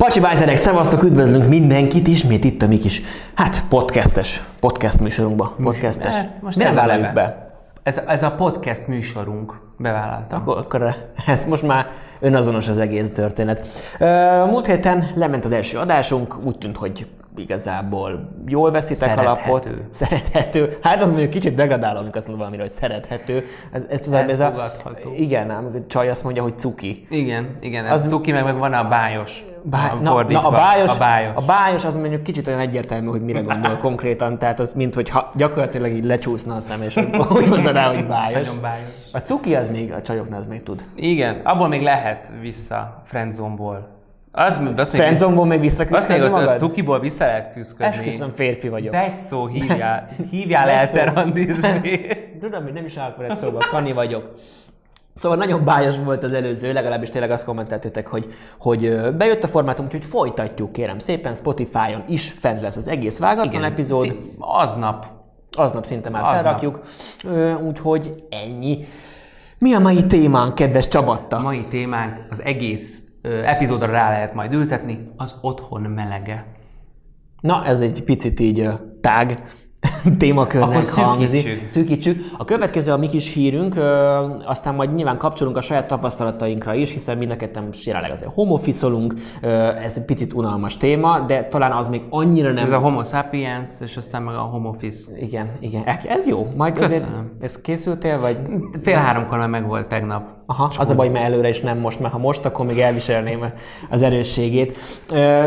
Pacsi Bájterek, szevasztok, üdvözlünk mindenkit ismét itt a mi kis, hát podcastes, podcast műsorunkba, podcastes. Eh, most vállaljuk neve. be? Ez, ez a podcast műsorunk. Bevállaltam. Akkor, akkor ez most már önazonos az egész történet. Múlt héten lement az első adásunk, úgy tűnt, hogy igazából jól veszitek a lapot. Szerethető. Szerethető. Hát az mondjuk kicsit degradáló, amikor azt mondom valamire, hogy szerethető. Ez, ez, tudod, ez a, igen, ám, a csaj azt mondja, hogy cuki. Igen, igen, Az- az cuki, meg, meg van a bájos. Bá- Van na, na, a, bájos, A bájos. a bájos az mondjuk kicsit olyan egyértelmű, hogy mire gondol konkrétan, tehát az mint hogyha gyakorlatilag így lecsúszna a szem, és úgy mondaná, hogy bájos. Nagyon bájos. A cuki az még, a csajoknál az még tud. Igen, abból még lehet vissza friendzone-ból. Az, az még, Friendzone-ból még azt még visszaküzdeni ott a magad? cukiból vissza lehet küzdködni. Esküszöm, férfi vagyok. De egy szó hívjál, hívjál el Egy szó. te randizni. Tudom, hogy nem is állok egy szóba, Kani vagyok. Szóval nagyon bájos volt az előző, legalábbis tényleg azt kommenteltétek, hogy, hogy bejött a formátum, úgyhogy folytatjuk, kérem szépen, Spotify-on is fent lesz az egész vágatlan epizód. Szí- Aznap. Aznap szinte már Aznap. felrakjuk, úgyhogy ennyi. Mi a mai témánk, kedves A Csabatta? mai témánk az egész epizódra rá lehet majd ültetni, az otthon melege. Na, ez egy picit így tág témakörnek Akkor hangzik. szűkítsük. Szűkítsük. A következő a mi kis hírünk, ö, aztán majd nyilván kapcsolunk a saját tapasztalatainkra is, hiszen mind a ketten jelenleg azért homofiszolunk, ez egy picit unalmas téma, de talán az még annyira nem... Ez a homo sapiens, és aztán meg a homo office. Igen, igen. Ez jó. Majd azért... Köszönöm. Ez készültél, vagy... Fél háromkor már meg volt tegnap. Aha, az a baj, mert előre is nem most, mert ha most, akkor még elviselném az erősségét.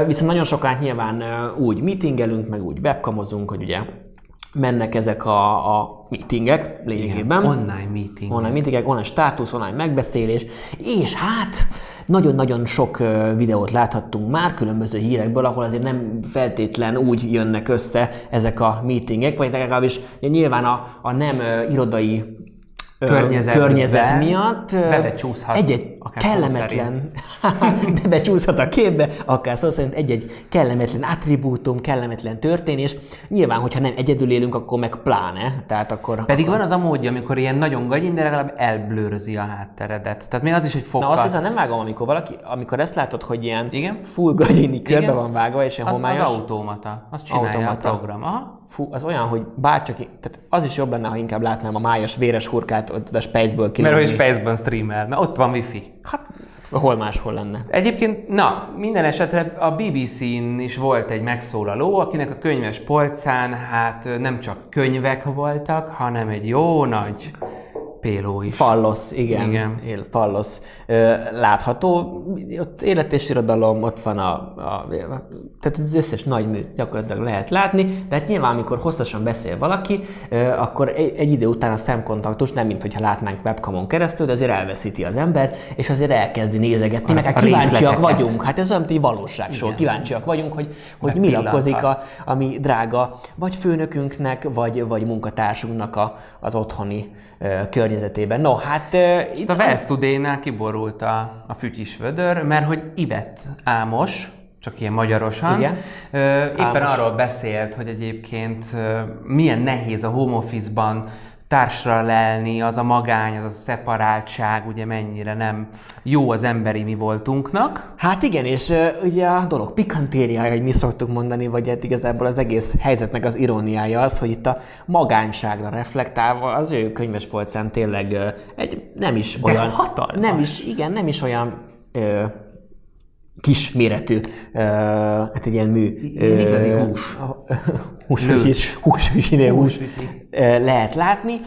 Viszont nagyon sokan nyilván úgy meetingelünk, meg úgy webkamozunk, hogy ugye mennek ezek a, a meetingek lényegében. Online meeting. Online meetingek, online státusz, online megbeszélés, és hát nagyon-nagyon sok videót láthattunk már különböző hírekből, ahol azért nem feltétlen úgy jönnek össze ezek a meetingek, vagy legalábbis nyilván a, a nem irodai ö, Környezetbe környezet miatt egy-egy akár kellemetlen, bebecsúszhat a képbe, akár szó szerint egy-egy kellemetlen attribútum, kellemetlen történés. Nyilván, hogyha nem egyedül élünk, akkor meg pláne, tehát akkor... Pedig akkor... van az a módja, amikor ilyen nagyon gagyin, de legalább elblőrözi a hátteredet. Tehát még az is egy Na fokkal. azt hiszem nem vágom, amikor valaki, amikor ezt látod, hogy ilyen Igen? full gagyini körbe Igen. van vágva, és ilyen az, az homályos. automata. Azt csinálja Automata. a program. Aha. Fú, az olyan, hogy bárcsak, tehát az is jobb lenne, ha inkább látnám a májas véres hurkát ott a Spaceből Mert kilőni. hogy Space-ben streamel, mert ott van wifi. Hát, hol máshol lenne. Egyébként, na, minden esetre a BBC-n is volt egy megszólaló, akinek a könyves polcán hát nem csak könyvek voltak, hanem egy jó nagy péló is. Fallosz, igen. Igen. Él, Fallosz. Látható, ott élet és irodalom, ott van a, a, tehát az összes nagy mű gyakorlatilag lehet látni, de hát nyilván, amikor hosszasan beszél valaki, akkor egy, egy idő után a szemkontaktus nem, mint hogyha látnánk webcamon keresztül, de azért elveszíti az ember, és azért elkezdi nézegetni, meg hát a kíváncsiak vagyunk. Hát ez olyan, mint. Igen. Kíváncsiak vagyunk, hogy, hogy mi lakozik a, a mi drága vagy főnökünknek, vagy, vagy munkatársunknak a, az otthoni ö, környezetében. No, hát ö, Itt a Wells Today-nál kiborult a, a fütyis vödör, mert hogy Ivet Ámos, csak ilyen magyarosan, Igen. éppen Ámos. arról beszélt, hogy egyébként milyen nehéz a home office-ban társra lelni, az a magány, az a szeparáltság, ugye mennyire nem jó az emberi mi voltunknak. Hát igen, és uh, ugye a dolog pikantériája, hogy mi szoktuk mondani, vagy hát igazából az egész helyzetnek az iróniája az, hogy itt a magányságra reflektálva az ő könyvespolcán tényleg uh, egy nem is olyan... hatalmas. Nem is, igen, nem is olyan uh, kisméretű, uh, hát egy ilyen mű. Ilyen igazi hús. Húsvüzsi, Lőcs. húsvüzsi, hús, Húsvüzsi. ö, lehet látni.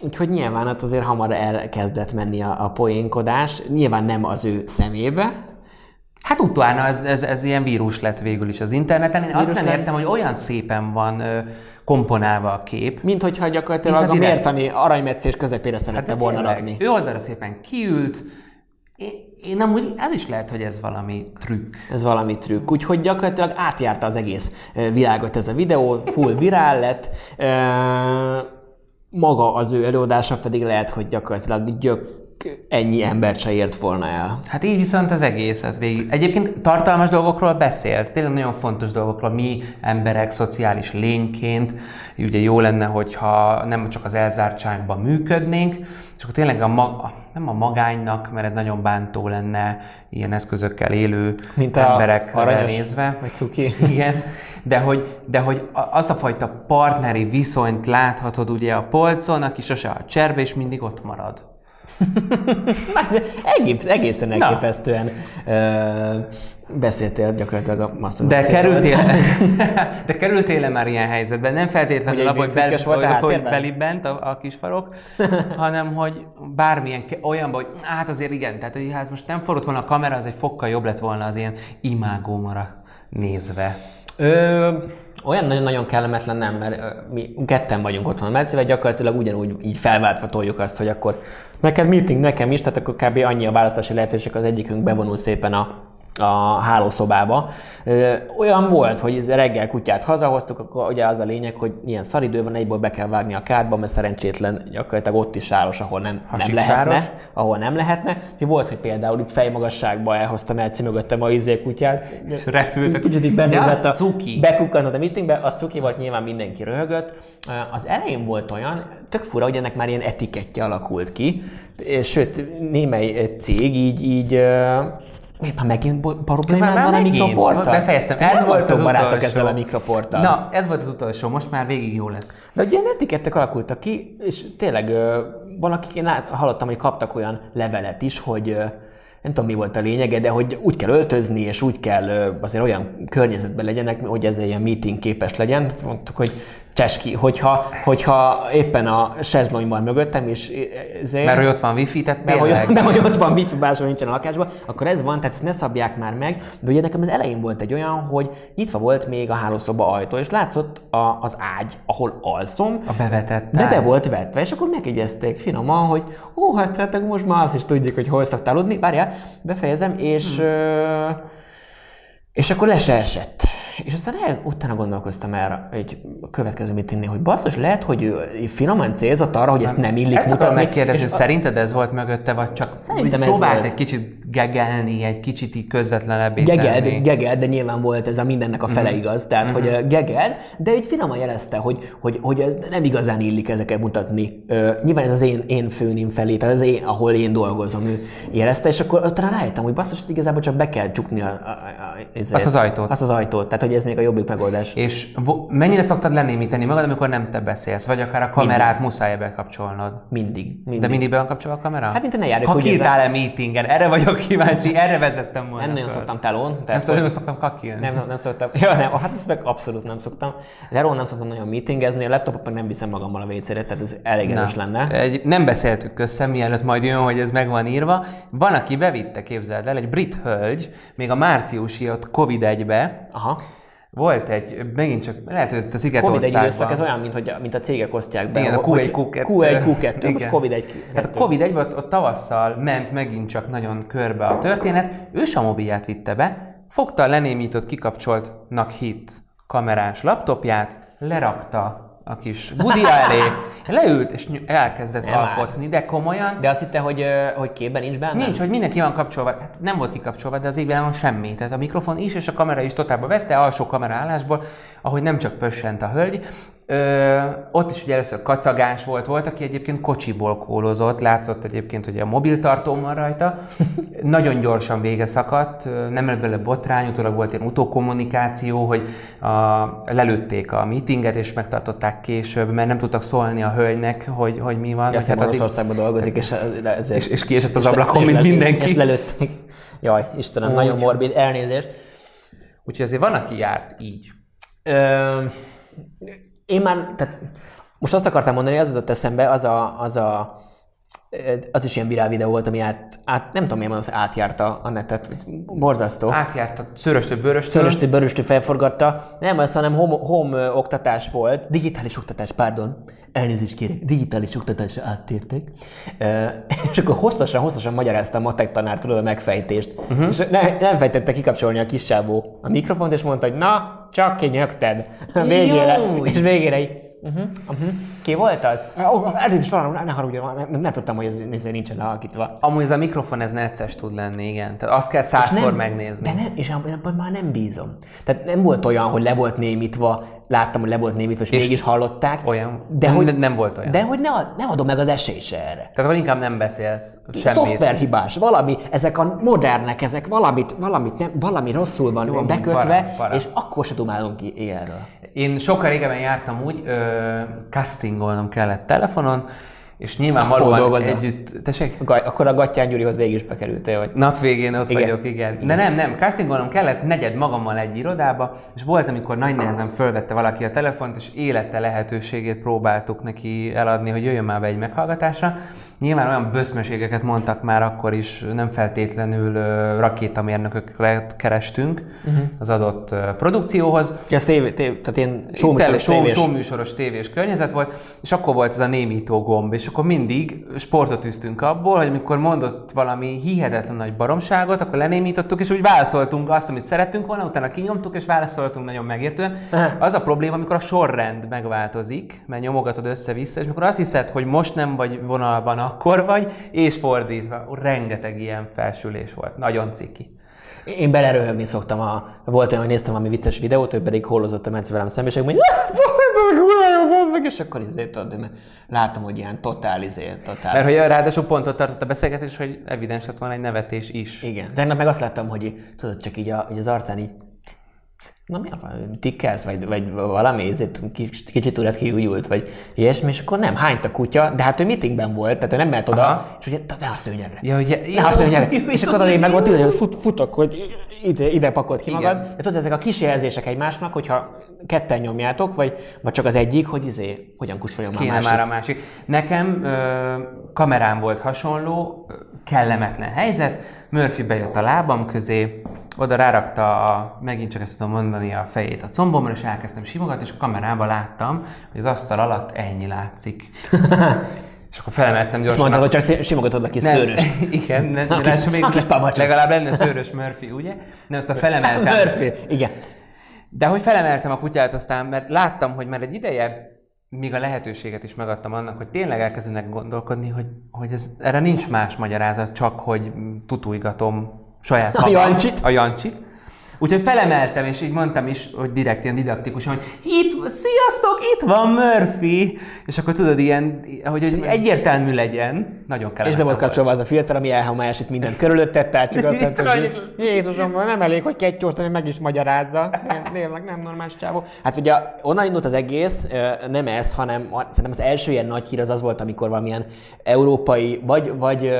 Úgyhogy nyilván ott azért hamar elkezdett menni a, a poénkodás. Nyilván nem az ő szemébe, Hát utána ez, ez, ez ilyen vírus lett végül is az interneten. Én azt nem lett? értem, hogy olyan szépen van ö, komponálva a kép. Mint hogyha gyakorlatilag Mint a mértani aranymetszés közepére szerette de volna tényleg, rakni. Ő oldalra szépen kiült. Én, amúgy, ez is lehet, hogy ez valami trükk. Ez valami trükk. Úgyhogy gyakorlatilag átjárta az egész világot ez a videó, full virál lett. Maga az ő előadása pedig lehet, hogy gyakorlatilag gyök, ennyi embert se ért volna el. Hát így viszont az egészet végig. Egyébként tartalmas dolgokról beszélt, tényleg nagyon fontos dolgokról. Mi emberek szociális lényként, ugye jó lenne, hogyha nem csak az elzártságban működnénk, és akkor tényleg a mag, nem a magánynak, mert ez nagyon bántó lenne ilyen eszközökkel élő Mint emberekre aranyos, nézve. Vagy cuki. Igen, de hogy, de hogy az a fajta partneri viszonyt láthatod ugye a polcon, aki sose a cserbe, és mindig ott marad. Egész, egészen elképesztően ö, beszéltél gyakorlatilag a De maszturbációról. kerültél, de kerültél már ilyen helyzetben? Nem feltétlenül abban, hogy, fütykös volt a hogy, belibent a, a kisfarok, hanem hogy bármilyen, olyanban, hogy hát azért igen, tehát hogy ha ez most nem forrott volna a kamera, az egy fokkal jobb lett volna az ilyen imágómara nézve. Ö, olyan nagyon-nagyon kellemetlen nem, mert mi ketten vagyunk otthon a Mercivel, gyakorlatilag ugyanúgy így felváltva toljuk azt, hogy akkor neked meeting, nekem is, tehát akkor kb. annyi a választási lehetőség, az egyikünk bevonul szépen a a hálószobába. Olyan volt, hogy reggel kutyát hazahoztuk, akkor ugye az a lényeg, hogy ilyen szaridő van, egyből be kell vágni a kádba, mert szerencsétlen gyakorlatilag ott is sáros, ahol nem, nem Hasiksáros. lehetne ahol nem lehetne. Úgyhogy volt, hogy például itt fejmagasságba elhoztam Elci mögöttem a izé kutyát. És repültek. Kicsit így benézett a cuki. Bekukkantott a meetingbe, az cuki volt, nyilván mindenki röhögött. Az elején volt olyan, tök fura, hogy ennek már ilyen etikettje alakult ki, sőt, némely cég így, így Miért már megint problémád Már van a megint? mikroporttal? Befejeztem. Ez Ez volt az barátok utolsó. ezzel a mikroporttal. Na, ez volt az utolsó, most már végig jó lesz. De ugye etikettek alakultak ki, és tényleg van, akik én lát, hallottam, hogy kaptak olyan levelet is, hogy nem tudom mi volt a lényege, de hogy úgy kell öltözni, és úgy kell azért olyan környezetben legyenek, hogy ez egy ilyen meeting képes legyen. Mondtuk, hogy cseski, hogyha, hogyha éppen a sezlonyban mögöttem, és ezért, Mert hogy ott van wifi, tehát mert hogy, mert hogy ott van wifi máshol nincsen a lakásban, akkor ez van, tehát ezt ne szabják már meg. De ugye nekem az elején volt egy olyan, hogy nyitva volt még a hálószoba ajtó, és látszott a, az ágy, ahol alszom, A bevetett de be ágy. volt vetve, és akkor megjegyezték finoman, hogy ó, hát tehát most már azt is tudjuk, hogy hol szoktál aludni. Várjál, befejezem, és, Hmm. ö, és akkor le se esett. És aztán el, utána gondolkoztam erre egy következő meetingnél, hogy basszus, lehet, hogy ő finoman célzott arra, hogy ezt nem illik Ezt mutatni, megkérdezni, és szerinted ez volt mögötte, vagy csak Szerintem ez próbált volt. egy kicsit gegelni, egy kicsit így közvetlenebbé gegeld, tenni? gegeld, de nyilván volt ez a mindennek a fele igaz, tehát hogy ö, gegeld, de így finoman jelezte, hogy, hogy, hogy ez nem igazán illik ezeket mutatni. Ö, nyilván ez az én, én főném felé, tehát az én, ahol én dolgozom, ő jelezte, és akkor utána rájöttem, hogy basszus, igazából csak be kell csukni a, a, a, ezért- Azt az ajtót. Azt az ajtót, tehát hogy ez még a jobbik megoldás. És mennyire szoktad lenémíteni magad, amikor nem te beszélsz, vagy akár a kamerát muszáj bekapcsolnod? Mindig. mindig. De mindig be van kapcsolva a kamera? Hát, mint hogy ne járjak, úgy Kakiltál-e meetingen? Erre vagyok kíváncsi, erre vezettem volna nem nagyon föl. szoktam telón. Nem, tehát, szoktam, nem szoktam kakilni. Nem, nem, szoktam. Ja, nem, hát ezt meg abszolút nem szoktam. Leról nem szoktam nagyon meetingezni, a laptopot meg nem viszem magammal a WC-re, tehát ez elég erős lenne. Egy, nem beszéltük össze, mielőtt majd jön, hogy ez meg van írva. Van, aki bevitte, képzeld el, egy brit hölgy, még a márciusi ott Covid-1-be, Aha. Volt egy, megint csak, lehet, hogy a Szigetországban. időszak, ez olyan, mint, hogy, mint a cégek osztják be. Igen, a hogy Q1, Q2. Q1, Q2, most Igen. Covid egy Hát a covid 1 ott, ott tavasszal ment megint csak nagyon körbe a történet, ő sem a mobilját vitte be, fogta a lenémított, kikapcsoltnak hit kamerás laptopját, lerakta a kis budia elé, leült és elkezdett Nem áll. alkotni, de komolyan, De azt hitte, hogy, hogy képben nincs benne? Nincs, hogy mindenki van kapcsolva. Hát nem volt kikapcsolva, de az égvilágon semmi. Tehát a mikrofon is, és a kamera is totálba vette, alsó kamera állásból, ahogy nem csak pössent a hölgy. Ö, ott is ugye először kacagás volt, volt, aki egyébként kocsiból kólozott, látszott egyébként, hogy a mobiltartóm van rajta. Nagyon gyorsan vége szakadt, nem lett belőle botrány, utólag volt ilyen utókommunikáció, hogy a, lelőtték a meetinget, és megtartották később, mert nem tudtak szólni a hölgynek, hogy, hogy mi van. Ja, Hát addig- Oroszországban dolgozik, és, ezért, és, és kiesett az ablakon, mint mindenki. És lelőtték. Jaj, Istenem, Úgy. nagyon morbid, elnézést. Úgyhogy azért van, aki járt így. Ö, én már, tehát most azt akartam mondani, az jutott eszembe, az a, az a az is ilyen virál videó volt, ami át, át nem tudom, milyen az átjárta a netet. Borzasztó. Átjárt a szöröstől, bőröstől. Szöröstő, böröstő felforgatta. Nem az, hanem home, home oktatás volt. Digitális oktatás, pardon. Elnézést kérek, digitális oktatásra áttértek. Ö, és akkor hosszasan, hosszasan magyarázta a matek tanár, tudod, a megfejtést. Uh-huh. És ne, nem fejtette kikapcsolni a kisávó a mikrofont, és mondta, hogy na, csak kinyögted. A Végére, Jó. és végére így, Uh-huh. Uh-huh. Ki volt az? Oh, elnézést, talán ne haragudj, nem, nem, tudtam, hogy ez néző nincsen lehalkítva. Amúgy ez a mikrofon, ez necces tud lenni, igen. Tehát azt kell százszor megnézni. De nem, és abban már nem bízom. Tehát nem volt olyan, hogy le volt némítva, láttam, hogy le volt némítva, és, és mégis hallották. Olyan. De hogy, nem volt olyan. De hogy ne, nem adom meg az esélyt se erre. Tehát akkor inkább nem beszélsz semmit. Szoftverhibás, valami, ezek a modernek, ezek valamit, valamit nem, valami rosszul van Jó, bekötve, para, para. és akkor se dumálunk ki erről. Én sokkal régebben jártam úgy, ö, castingolnom kellett telefonon, és nyilvánvalóan együtt... Tessék? Akkor a Gattyán Gyurihoz végig is bekerültél, vagy? Nap végén ott igen. vagyok, igen. igen. De nem, nem, castingolnom kellett negyed magammal egy irodába, és volt, amikor nagy nehezen fölvette valaki a telefont, és élete lehetőségét próbáltuk neki eladni, hogy jöjjön már be egy meghallgatásra. Nyilván olyan böszmeségeket mondtak már akkor is, nem feltétlenül rakétamérnököket kerestünk uh-huh. az adott produkcióhoz. Ez tévé, tévé, tehát ilyen showműsoros, tévés. showműsoros tévés környezet volt, és akkor volt ez a némító gomb, és akkor mindig sportot üztünk abból, hogy amikor mondott valami hihetetlen nagy baromságot, akkor lenémítottuk, és úgy válaszoltunk azt, amit szerettünk volna, utána kinyomtuk, és válaszoltunk nagyon megértően. Az a probléma, amikor a sorrend megváltozik, mert nyomogatod össze-vissza, és amikor azt hiszed, hogy most nem vagy vonalban akkor vagy, és fordítva. Rengeteg ilyen felsülés volt. Nagyon ciki. Én beleröhögni szoktam, a, volt olyan, hogy néztem valami vicces videót, ő pedig hollozott a Menci velem szembe, és mondja, és akkor izé, tudod, mert látom, hogy ilyen totál, izé, totál. Mert hogy ráadásul pontot tartott a beszélgetés, hogy evidens lett volna egy nevetés is. Igen. De meg azt láttam, hogy tudod, csak így, a, így az arcán így na mi a tikkelsz, vagy, vagy valami, ezért kicsit urat kiújult, vagy ilyesmi, és akkor nem, hányt a kutya, de hát ő meetingben volt, tehát ő nem mehet oda, Aha. és ugye, te a szőnyegre. Ja, ugye, ne a szőnyegre. és akkor én meg ott ide, fut, futok, hogy ide, ide pakolt ki magad. De tudod, ezek a kis jelzések egymásnak, hogyha ketten nyomjátok, vagy, vagy csak az egyik, hogy izé, hogyan kussoljon már a másik. már a másik. Nekem ö, kamerám volt hasonló, kellemetlen helyzet, Murphy bejött a lábam közé, oda rárakta, a, megint csak ezt tudom mondani, a fejét a combomra, és elkezdtem simogatni, és a kamerában láttam, hogy az asztal alatt ennyi látszik. És akkor felemeltem gyorsan. És mondtad, hogy csak simogatod a kis nem, szőrös. Igen, ne, a kis, még a kis legalább lenne szőrös Murphy, ugye? Nem, azt a felemeltem. Murphy, igen. De hogy felemeltem a kutyát aztán, mert láttam, hogy már egy ideje még a lehetőséget is megadtam annak, hogy tényleg elkezdenek gondolkodni, hogy, hogy ez, erre nincs más magyarázat, csak hogy tutújgatom saját magam. A Jancsit. A Jancsit. Úgyhogy felemeltem, és így mondtam is, hogy direkt ilyen didaktikusan, hogy itt, sziasztok, itt van Murphy! És akkor tudod, ilyen, hogy, hogy egyértelmű legyen, nagyon kell. És be volt kapcsolva az a filter, ami elhamásít mindent körülötted, tehát csak azt mondta, hogy Jézusom, nem elég, hogy kettőt, hogy meg is magyarázza. Tényleg nem normális csávó. Hát ugye onnan indult az egész, nem ez, hanem szerintem az első ilyen nagy hír az az volt, amikor valamilyen európai, vagy, vagy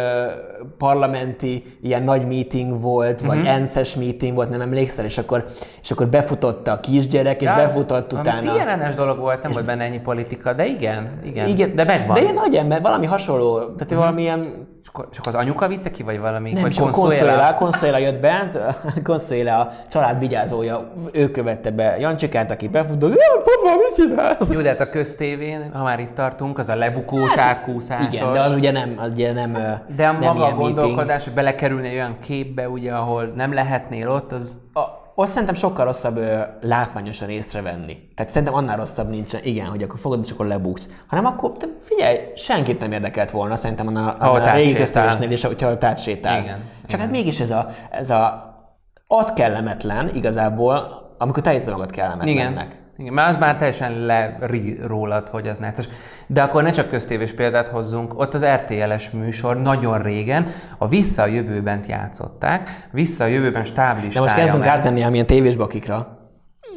parlamenti ilyen nagy meeting volt, vagy uh-huh. ENSZ-es meeting volt, nem emlékszem, emlékszel, és akkor, és akkor befutott a kisgyerek, és de befutott az, utána. CNN-es dolog volt, nem volt benne ennyi politika, de igen, igen, igen de megvan. De ilyen nagy ember, valami hasonló, tehát uh-huh. valamilyen csak az anyuka vitte ki, vagy valami? Nem, vagy csak Consuela, Consuela jött bent, Consuela a család vigyázója, ő követte be Jancsikát, aki befutott, papa, mit csinálsz? Jó, de hát a köztévén, ha már itt tartunk, az a lebukós, hát, átkúszásos. Igen, de az ugye nem, az ugye nem De nem maga a gondolkodás, hogy belekerülni olyan képbe, ugye, ahol nem lehetnél ott, az... A, azt szerintem sokkal rosszabb ö, látványosan észrevenni. Tehát szerintem annál rosszabb nincsen, igen, hogy akkor fogod, és akkor lebuksz. Hanem akkor, te figyelj, senkit nem érdekelt volna szerintem annál, a, a régi köztérésnél is, hogyha a társétál. Igen, Csak igen. hát mégis ez a, ez a, az kellemetlen igazából, amikor te észre magad kellemetlennek. Igen. Igen, már az már teljesen le rólad, hogy az necces. De akkor ne csak köztévés példát hozzunk, ott az RTL-es műsor nagyon régen a Vissza a jövőben játszották, Vissza a jövőben stáblistája. De most kezdünk átmenni amilyen tévés bakikra.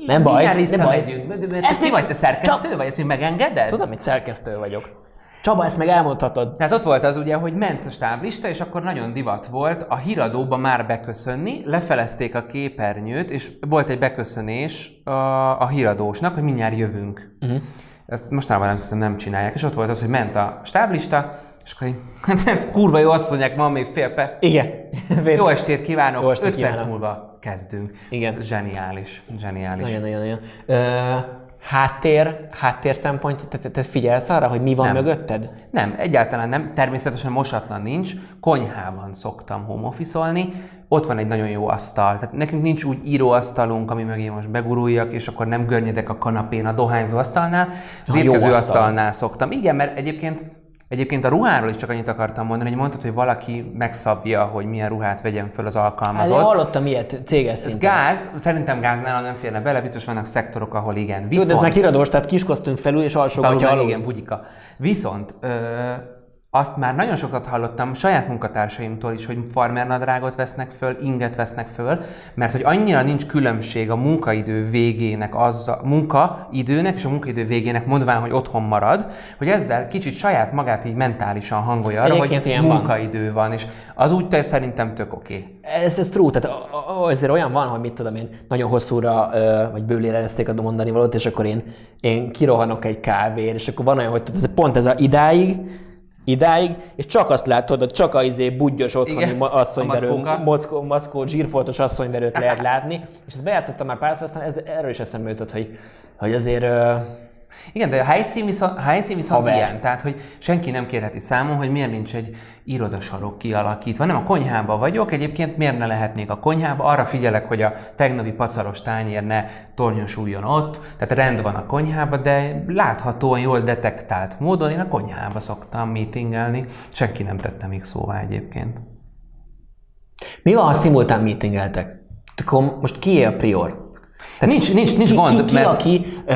Nem baj, nem baj. Ezt mi vagy te szerkesztő, csak... vagy ezt mi megengeded? Tudom, hogy szerkesztő vagyok. Csaba, ezt meg elmondhatod. Tehát ott volt az ugye, hogy ment a stáblista, és akkor nagyon divat volt a híradóba már beköszönni, lefelezték a képernyőt, és volt egy beköszönés a, a híradósnak, hogy mindjárt jövünk. Uh-huh. Ezt mostanában nem hiszem nem csinálják, és ott volt az, hogy ment a stáblista, és akkor hát ez kurva jó, azt mondják, van még fél perc. Igen. jó estét kívánok, öt perc múlva kezdünk. Igen. Zseniális, zseniális. Nagyon, nagyon, nagyon. Háttér, háttér szempont, tehát te figyelsz arra, hogy mi van Nem. mögötted? Nem, egyáltalán nem. Természetesen mosatlan nincs. Konyhában szoktam home office-olni. Ott van egy nagyon jó asztal. Tehát nekünk nincs úgy íróasztalunk, ami mögé most beguruljak, és akkor nem görnyedek a kanapén a dohányzó asztalnál. Az Ha, étkező asztal. asztalnál szoktam. Igen, mert egyébként Egyébként a ruháról is csak annyit akartam mondani, hogy mondtad, hogy valaki megszabja, hogy milyen ruhát vegyen föl az Hát alkalmazott. hallottam ilyet céges Ez szinten. gáz, szerintem gáznál nem férne bele, biztos vannak szektorok, ahol igen. Jó, Viszont, de ez meg híradós, tehát kiskosztünk felül és alsó Alul, alul. igen, bugyika. Viszont ö, azt már nagyon sokat hallottam saját munkatársaimtól is, hogy farmernadrágot vesznek föl, inget vesznek föl, mert hogy annyira nincs különbség a munkaidő végének, az a munkaidőnek és a munkaidő végének mondván, hogy otthon marad, hogy ezzel kicsit saját magát így mentálisan hangolja arra, Egyébként hogy ilyen van. munkaidő van, és az úgy te szerintem tök oké. Okay. Ez, ez true, tehát azért olyan van, hogy mit tudom én, nagyon hosszúra, vagy bőlére ereszték a mondani valót, és akkor én, én kirohanok egy kávér, és akkor van olyan, hogy pont ez a idáig, idáig, és csak azt látod, hogy csak a izé budgyos otthoni Igen, asszonyverő, mockó, mackó, zsírfoltos asszonyverőt lehet látni, és ezt bejátszottam már párszor, aztán ez, erről is eszembe jutott, hogy, hogy azért Igen, de a helyszín viszont, a helyszín viszont Haver. ilyen, tehát hogy senki nem kérheti számon, hogy miért nincs egy irodasarok kialakítva. Nem a konyhába vagyok, egyébként miért ne lehetnék a konyhába, arra figyelek, hogy a tegnapi pacaros tányér ne tornyosuljon ott, tehát rend van a konyhába, de láthatóan jól detektált módon én a konyhába szoktam meetingelni, senki nem tette még szóvá egyébként. mi van, ha szimultán meetingeltek? Akkor most kié a prior? Tehát nincs, nincs, nincs Ki, gond, ki, mert aki, ö,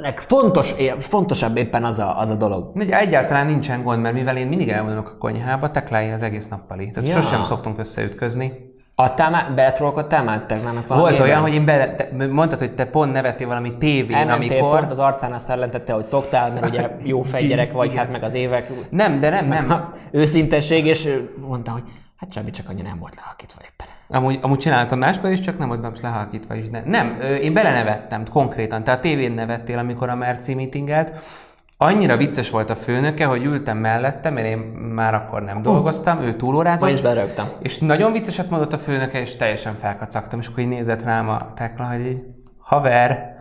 nek fontos, fontosabb éppen az a, az a dolog? Egy- Egyáltalán nincsen gond, mert mivel én mindig elvonulok a konyhába, teklálja az egész nappali. Tehát Ja. sosem szoktunk összeütközni. Adtál már, beletrolkodtál már tegnának valami? Volt olyan, hogy én bele, te, mondtad, hogy te pont nevettél valami tévén, Elmentél amikor... pont az arcán azt ellentette, hogy szoktál, mert ugye jó fejgyerek vagy, hát meg az évek. Nem, de nem, nem. A őszintesség, és mondta, hogy hát semmi, csak annyi nem volt lehalkítva éppen. Amúgy, amúgy csináltam máskor is, csak nem voltam is lehalkítva is. De nem, én belenevettem konkrétan. Tehát tévén nevettél, amikor a Merci meetingelt. Annyira vicces volt a főnöke, hogy ültem mellette, mert én már akkor nem dolgoztam, ő túlórázott. Ma is berögtem. És nagyon vicceset mondott a főnöke, és teljesen felkacagtam, és akkor így nézett rám a tekla, hogy így, haver,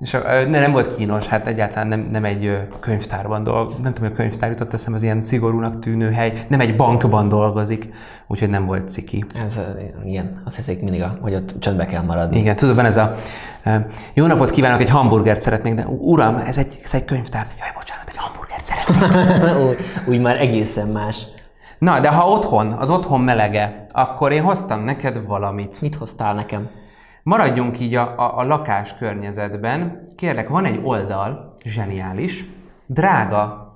és ne, nem volt kínos, hát egyáltalán nem, nem egy könyvtárban dolgozik, nem tudom, hogy a könyvtár jutott eszem, az ilyen szigorúnak tűnő hely, nem egy bankban dolgozik, úgyhogy nem volt ciki. Ez, igen, azt hiszik mindig, hogy ott csöndbe kell maradni. Igen, tudod, van ez a jó napot kívánok, egy hamburgert szeretnék, de uram, ez egy, ez egy könyvtár. Jaj, bocsánat, egy hamburgert szeretnék. úgy, úgy már egészen más. Na, de ha otthon, az otthon melege, akkor én hoztam neked valamit. Mit hoztál nekem? Maradjunk így a, a, a lakás környezetben. Kérlek, van egy oldal, zseniális, drága,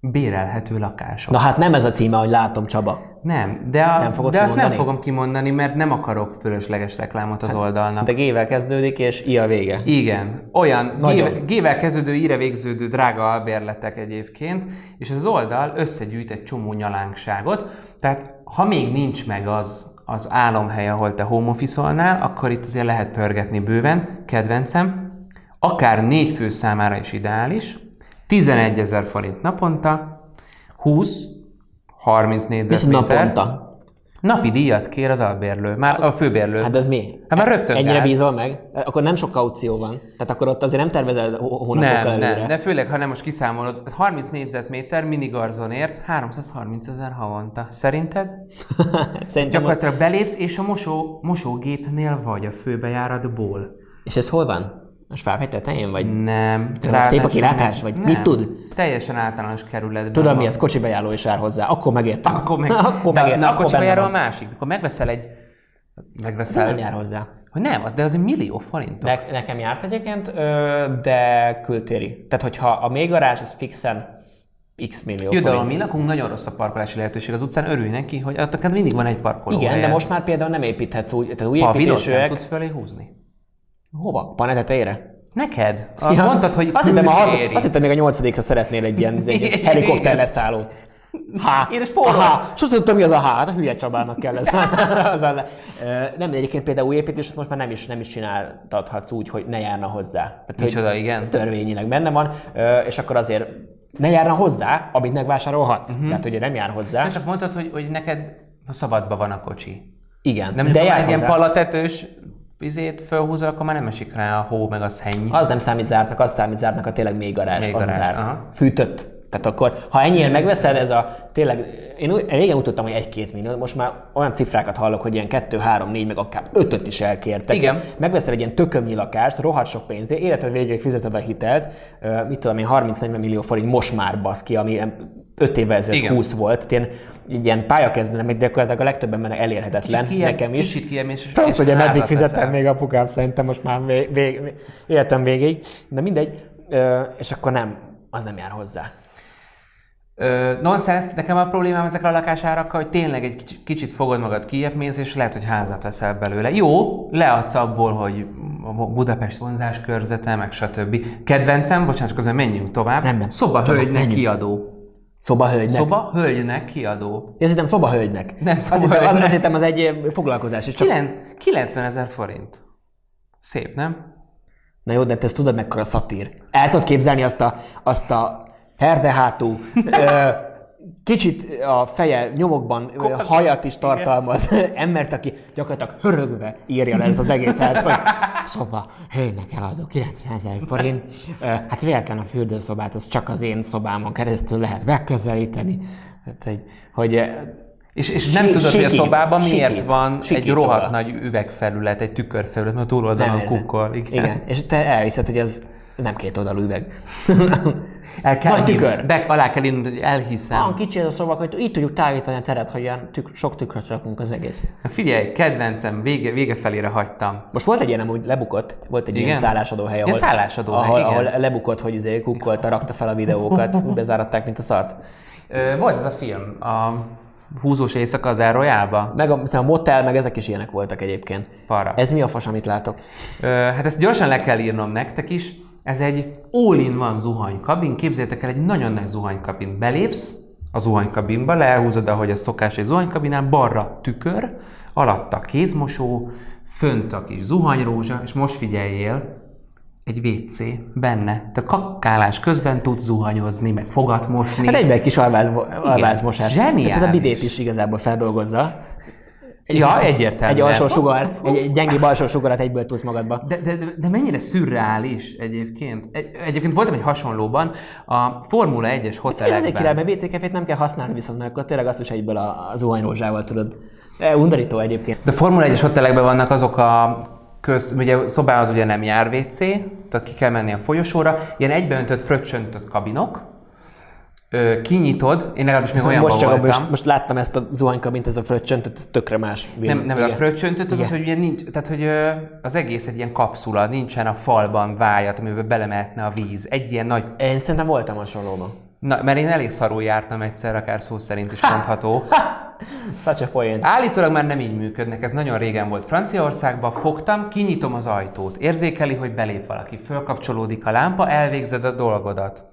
bérelhető lakások. Na hát nem ez a címe, hogy látom, Csaba. Nem, de, a, Nem fogod de azt nem fogom kimondani, mert nem akarok fölösleges reklámot az oldalnak. De G-vel kezdődik, és I a vége. Igen, olyan Nagyon. G- G-vel kezdődő, ire végződő drága albérletek egyébként, és az oldal összegyűjt egy csomó nyalánkságot, tehát ha még nincs meg az, az álomhely, ahol te home office akkor itt azért lehet pörgetni bőven, kedvencem, akár négy fő számára is ideális, 11 ezer forint naponta, 20, 30 Viszont négyzetméter. naponta. Napi díjat kér az albérlő, már a főbérlő. Hát ez mi? Hát már rögtön Ennyire gáz. bízol meg? Akkor nem sok kaució van. Tehát akkor ott azért nem tervezel hó- hónapokkal Nem, előre. nem, de főleg, ha nem most kiszámolod, 30 négyzetméter minigarzonért 330 ezer havonta. Szerinted? Szerintem, Gyakorlatilag belépsz, és a mosó, mosógépnél vagy a főbejáratból. És ez hol van? A Svábhegy tetején, vagy? Nem. Szép a kilátás, vagy nem. mit tud? Teljesen általános kerületben Tudom mi, ez kocsi bejáró is jár hozzá. Akkor megértem. Akkor meg, akkor de, megértem. na, a akkor kocsiba benne jár a másik. Akkor megveszel egy... Megveszel... nem jár hozzá. Hogy nem, az, de az egy millió forintok. Ne, nekem járt egyébként, de kültéri. Tehát, hogyha a mélygarázs, az fixen x millió Jó, de forint. mi lakunk, nagyon rossz a parkolási lehetőség az utcán, örülj neki, hogy ott akár mindig van egy parkoló. Igen, de most már például nem építhetsz úgy, tehát új Pavilont nem építésűek. tudsz fölé húzni. Hova? Pane tetejére? Neked? A, Mondtad, hogy azt hittem, a hat, azt hittem, még a nyolcadikra szeretnél egy ilyen, egy ilyen helikopter leszálló. Há, Édes póló. Há, sosem tudtam, mi az a há, hát a hülye Csabának kell ez. az a, le- nem, egyébként például új építést most már nem is, nem is csináltathatsz úgy, hogy ne járna hozzá. Tehát, hogy Micsoda, igen. Ez törvényileg benne van, és akkor azért ne járna hozzá, amit megvásárolhatsz. Uh-huh. Tehát ugye nem jár hozzá. Nem csak mondtad, hogy, hogy neked a szabadban van a kocsi. Igen, Nem de jár egy ilyen palatetős vizét fölhúzol, akkor már nem esik rá a hó meg a szenny. Az nem számít zártnak, az számít zártnak, a tényleg még garázs, Még az garázs, zárt. aha. Fűtött. Tehát akkor, ha ennyien megveszed, ez a tényleg, én régen úgy tudtam, hogy egy-két millió, most már olyan cifrákat hallok, hogy ilyen 2, 3, 4, meg akár 5 is elkértek. Igen. Megveszel egy ilyen tökömnyi lakást, rohadt sok pénzért, életed végéig fizeted a hitelt, mit tudom én, 30-40 millió forint most már basz ki, ami 5 évvel ezelőtt Igen. 20 volt. Ilyen, ilyen pályakezdő, meg gyakorlatilag a legtöbb embernek elérhetetlen, Kicsit nekem is. Kicsit kiemész, és Azt, hogy meddig fizetem veszel. még apukám, szerintem most már vég, vég, életem végéig. De mindegy, és akkor nem, az nem jár hozzá. Ö, nonsense, nekem a problémám ezekkel a lakásárakkal, hogy tényleg egy kicsit, fogod magad kijebb mész, és lehet, hogy házat veszel belőle. Jó, leadsz abból, hogy a Budapest vonzás körzete, meg stb. Kedvencem, bocsánat, közben menjünk tovább. Nem, nem. Szobahölgynek kiadó. Szobahölgynek. Szoba? Szobahölgynek kiadó. Azt hittem szobahölgynek. Nem, azt szobahölgynek. az, azt hittem az egy foglalkozás. És csak... Kilen- 90 ezer forint. Szép, nem? Na jó, de te ezt tudod mekkora szatír. El tudod képzelni azt a, azt a herdehátú, kicsit a feje nyomokban ö, hajat is tartalmaz embert, aki gyakorlatilag hörögve írja le ez az egészet, hogy szoba, hőnek eladó 90 ezer forint. Hát véletlen a fürdőszobát, az csak az én szobámon keresztül lehet megközelíteni. Hát, hogy, És, és nem Sí- tudod, hogy a sikít, szobában miért sikít, van sikít egy rohadt róla. nagy üvegfelület, egy tükörfelület, mert a túloldalon kukkol. Igen. igen. És te elhiszed, hogy ez nem két oldalú üveg. El kell Nagy tükör. Be, alá kell hogy elhiszem. Olyan kicsi ez a szoba, hogy így tudjuk tágítani a teret, hogy ilyen tük, sok tükröt rakunk az egész. Na Figyelj, kedvencem, vége, vége felére hagytam. Most volt egy ilyen, amúgy lebukott, volt egy ilyen Igen? szállásadó hely, Ja, ahol, szállásadóhely, ahol, ahol lebukott, hogy izé kukkolta, rakta fel a videókat, bezáratták, mint a szart. Ö, volt ez a film, a húzós éjszaka az El Royale-ba. Meg a, a motel, meg ezek is ilyenek voltak egyébként. Para. Ez mi a fas, amit látok? Ö, hát ezt gyorsan le kell írnom nektek is. Ez egy all-in-one zuhanykabin. Képzeljétek el, egy nagyon nagy zuhanykabin. Belépsz a zuhanykabinba, lehúzod, ahogy a szokás egy zuhanykabinál, balra tükör, alatta kézmosó, fönt a kis zuhanyrózsa, és most figyeljél, egy WC benne. Tehát kakálás közben tudsz zuhanyozni, meg fogat mosni. Hát egyben egy kis alváz, alvázmosás. Zseniális. Hát ez a bidét is igazából feldolgozza. Ja, egyértelműen. Egy alsó sugár, egy, egy gyengébb alsó sugarat egyből tudsz magadba. De, de, de, de mennyire szürreális egyébként. Egy, egyébként voltam egy hasonlóban a Formula 1-es Ez egy hotelekben. király, mert WC nem kell használni, viszont mert akkor tényleg azt is egyből a, a zuhanyrózsával tudod. E, undorító egyébként. De Formula 1-es hotelekben vannak azok a köz, ugye szobához ugye nem jár WC, tehát ki kell menni a folyosóra, ilyen egybeöntött, fröccsöntött kabinok, kinyitod, én legalábbis még olyanban Most csak voltam. most, most láttam ezt a zuhanykabint, ez a fröccsönt, ez tökre más. Nem, nem ez a Igen. fröccsöntött, az az, Igen. hogy ugye nincs, tehát hogy az egész egy ilyen kapszula, nincsen a falban vájat, amiben belemehetne a víz. Egy ilyen nagy Én szerintem voltam hasonlóban. Na, mert én elég szarul jártam egyszer, akár szó szerint is mondható. Such a point. Állítólag már nem így működnek, ez nagyon régen volt Franciaországban, fogtam, kinyitom az ajtót, érzékeli, hogy belép valaki, fölkapcsolódik a lámpa, elvégzed a dolgodat.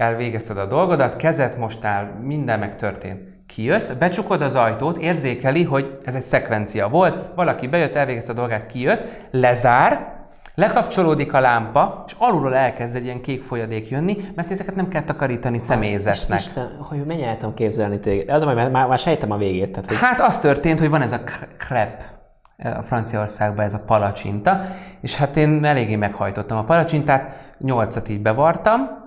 Elvégezted a dolgodat, kezet mostál, minden megtörtént. Kijössz, becsukod az ajtót, érzékeli, hogy ez egy szekvencia volt, valaki bejött, elvégezte a dolgát, kijött, lezár, lekapcsolódik a lámpa, és alulról elkezd egy ilyen kék folyadék jönni, mert ezeket nem kell takarítani személyzetnek. Isten, hogy mennyire el tudom képzelni téged. Hogy már, már, már sejtem a végét. Tehát, hogy Hát az történt, hogy van ez a k- crepe, a Franciaországban ez a palacsinta, és hát én eléggé meghajtottam a palacsintát, nyolcat így bevartam,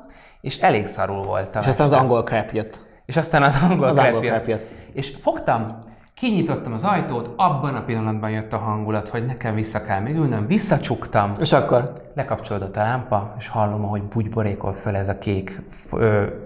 és elég szarul voltam. és aztán az angol crap jött. És aztán az angol, Az crepe angol jött. crepe jött. És fogtam, kinyitottam az ajtót, abban a pillanatban jött a hangulat, hogy nekem vissza kell még ülnöm, visszacsuktam, És akkor? lekapcsolódott a lámpa, és hallom, ahogy bugyborékol föl ez a kék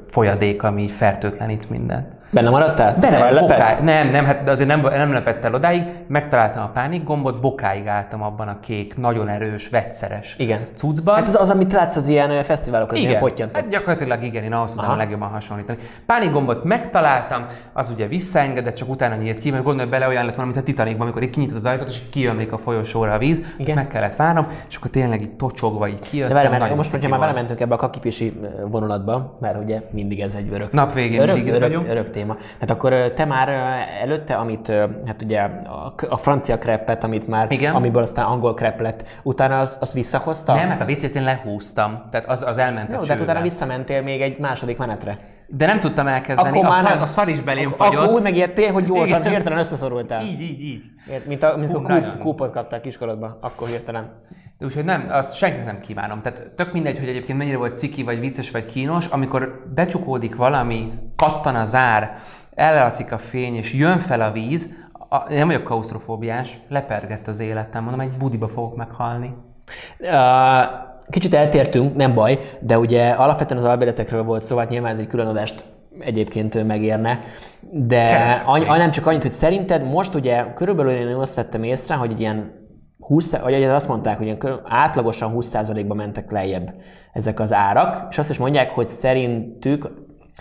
folyadék, ami fertőtlenít mindent. Benne maradtál? Nem, ellepett? bokáig, nem, nem, hát azért nem, nem lepett el odáig, megtaláltam a pánik gombot, bokáig álltam abban a kék, nagyon erős, vegyszeres Igen. cuccban. Hát ez az, amit látsz az ilyen ö, fesztiválok, az ilyen igen, pottyantok. hát gyakorlatilag igen, én ahhoz Aha. a legjobban hasonlítani. Pánik gombot megtaláltam, az ugye visszaengedett, csak utána nyílt ki, mert gondolj bele olyan lett volna, mint a Titanicban, amikor így kinyitod az ajtót, és kiömlik a folyosóra a víz, és Igen. meg kellett várnom, és akkor tényleg így tocsogva így kijött. De várj, most, hogyha már belementünk ebbe a kakipisi vonulatba, mert ugye mindig ez egy örök, Nap végén örök, mindig örök téma. Hát akkor te már előtte, amit, hát ugye a, a francia kreppet, amit már, Igen. amiből aztán angol krepp lett, utána azt, azt visszahozta? Nem, hát a WC-t én lehúztam, tehát az, az elment Jó, a de hát utána visszamentél még egy második menetre. De nem tudtam elkezdeni, Akkor a, már szar, nem. a szar is belém fagyott. Akkor úgy megijedtél, hogy gyorsan, Igen. hirtelen összeszorultál. Így, így, így. Ért, mint a, mint Hú, a kúp, kúpot kaptál kiskorodba, akkor hirtelen. De úgyhogy nem, azt senkinek nem kívánom. Tehát tök mindegy, hogy egyébként mennyire volt ciki, vagy vicces, vagy kínos, amikor becsukódik valami, kattan a zár, elalszik a fény, és jön fel a víz, a, nem vagyok klaustrofóbiás, lepergett az életem, mondom, egy budiba fogok meghalni. Uh, Kicsit eltértünk, nem baj, de ugye alapvetően az albérletekről volt szó, hát nyilván ez egy külön adást egyébként megérne, de any, még. nem csak annyit, hogy szerinted most ugye körülbelül én azt vettem észre, hogy egy ilyen 20, vagy azt mondták, hogy ilyen átlagosan 20%-ba mentek lejjebb ezek az árak, és azt is mondják, hogy szerintük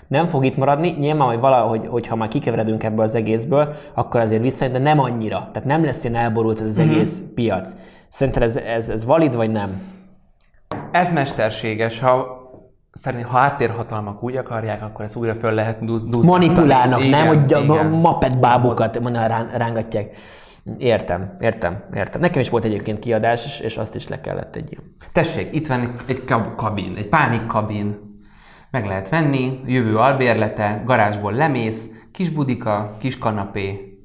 nem fog itt maradni, nyilván, hogy valahogy, hogyha már kikeveredünk ebből az egészből, akkor azért visszajön, de nem annyira. Tehát nem lesz ilyen elborult ez az Mhm. egész piac. Szerinted ez, ez, ez valid, vagy nem? Ez mesterséges, ha szerint, ha áttérhatalmak úgy akarják, akkor ezt újra föl lehet dúzni. Manipulálnak, nem, hogy a igen. mapet bábukat rángatják. Értem, értem, értem. Nekem is volt egyébként kiadás, és, azt is le kellett egy ilyen. Tessék, itt van egy, egy kab- kabin, egy pánik kabin. Meg lehet venni, jövő albérlete, garázsból lemész, kis budika, kis kanapé.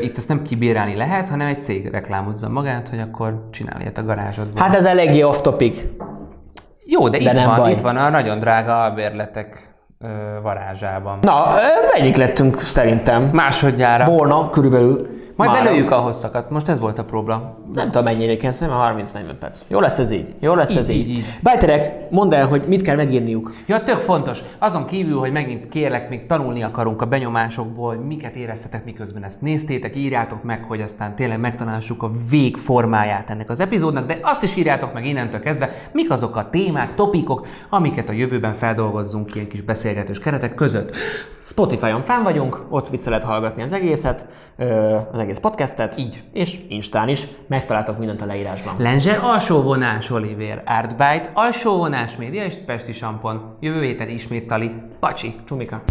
Itt ezt nem kibírálni lehet, hanem egy cég reklámozza magát, hogy akkor csinálj ilyet a garázsodban. Hát ez eléggé off topic. Jó, de, de itt, van, baj. itt van a nagyon drága albérletek varázsában. Na, egyik lettünk szerintem. Másodjára. Volna körülbelül. Majd mára. belőjük a hosszakat. Most ez volt a próba. Nem tudom mennyire kell, szerintem 30-40 perc. Jó lesz ez így. Jó lesz Így, ez így. így, így. Bájterek, mondd el, hogy mit kell megírniuk. Ja, tök fontos. Azon kívül, hogy megint kérlek, még tanulni akarunk a benyomásokból, miket éreztetek, miközben ezt néztétek, írjátok meg, hogy aztán tényleg megtanássuk a végformáját ennek az epizódnak, de azt is írjátok meg innentől kezdve, mik azok a témák, topikok, amiket a jövőben feldolgozzunk ilyen kis beszélgetős keretek között. Spotify-on fenn vagyunk, ott vissza lehet hallgatni az egészet, az egész podcastet. Így. És Instán is. Megtaláltok mindent a leírásban. Lenzer alsó vonás Oliver, Artbyte, alsó vonás média és Pesti Sampon. Jövő héten ismét Tali. Pacsi! Csumika.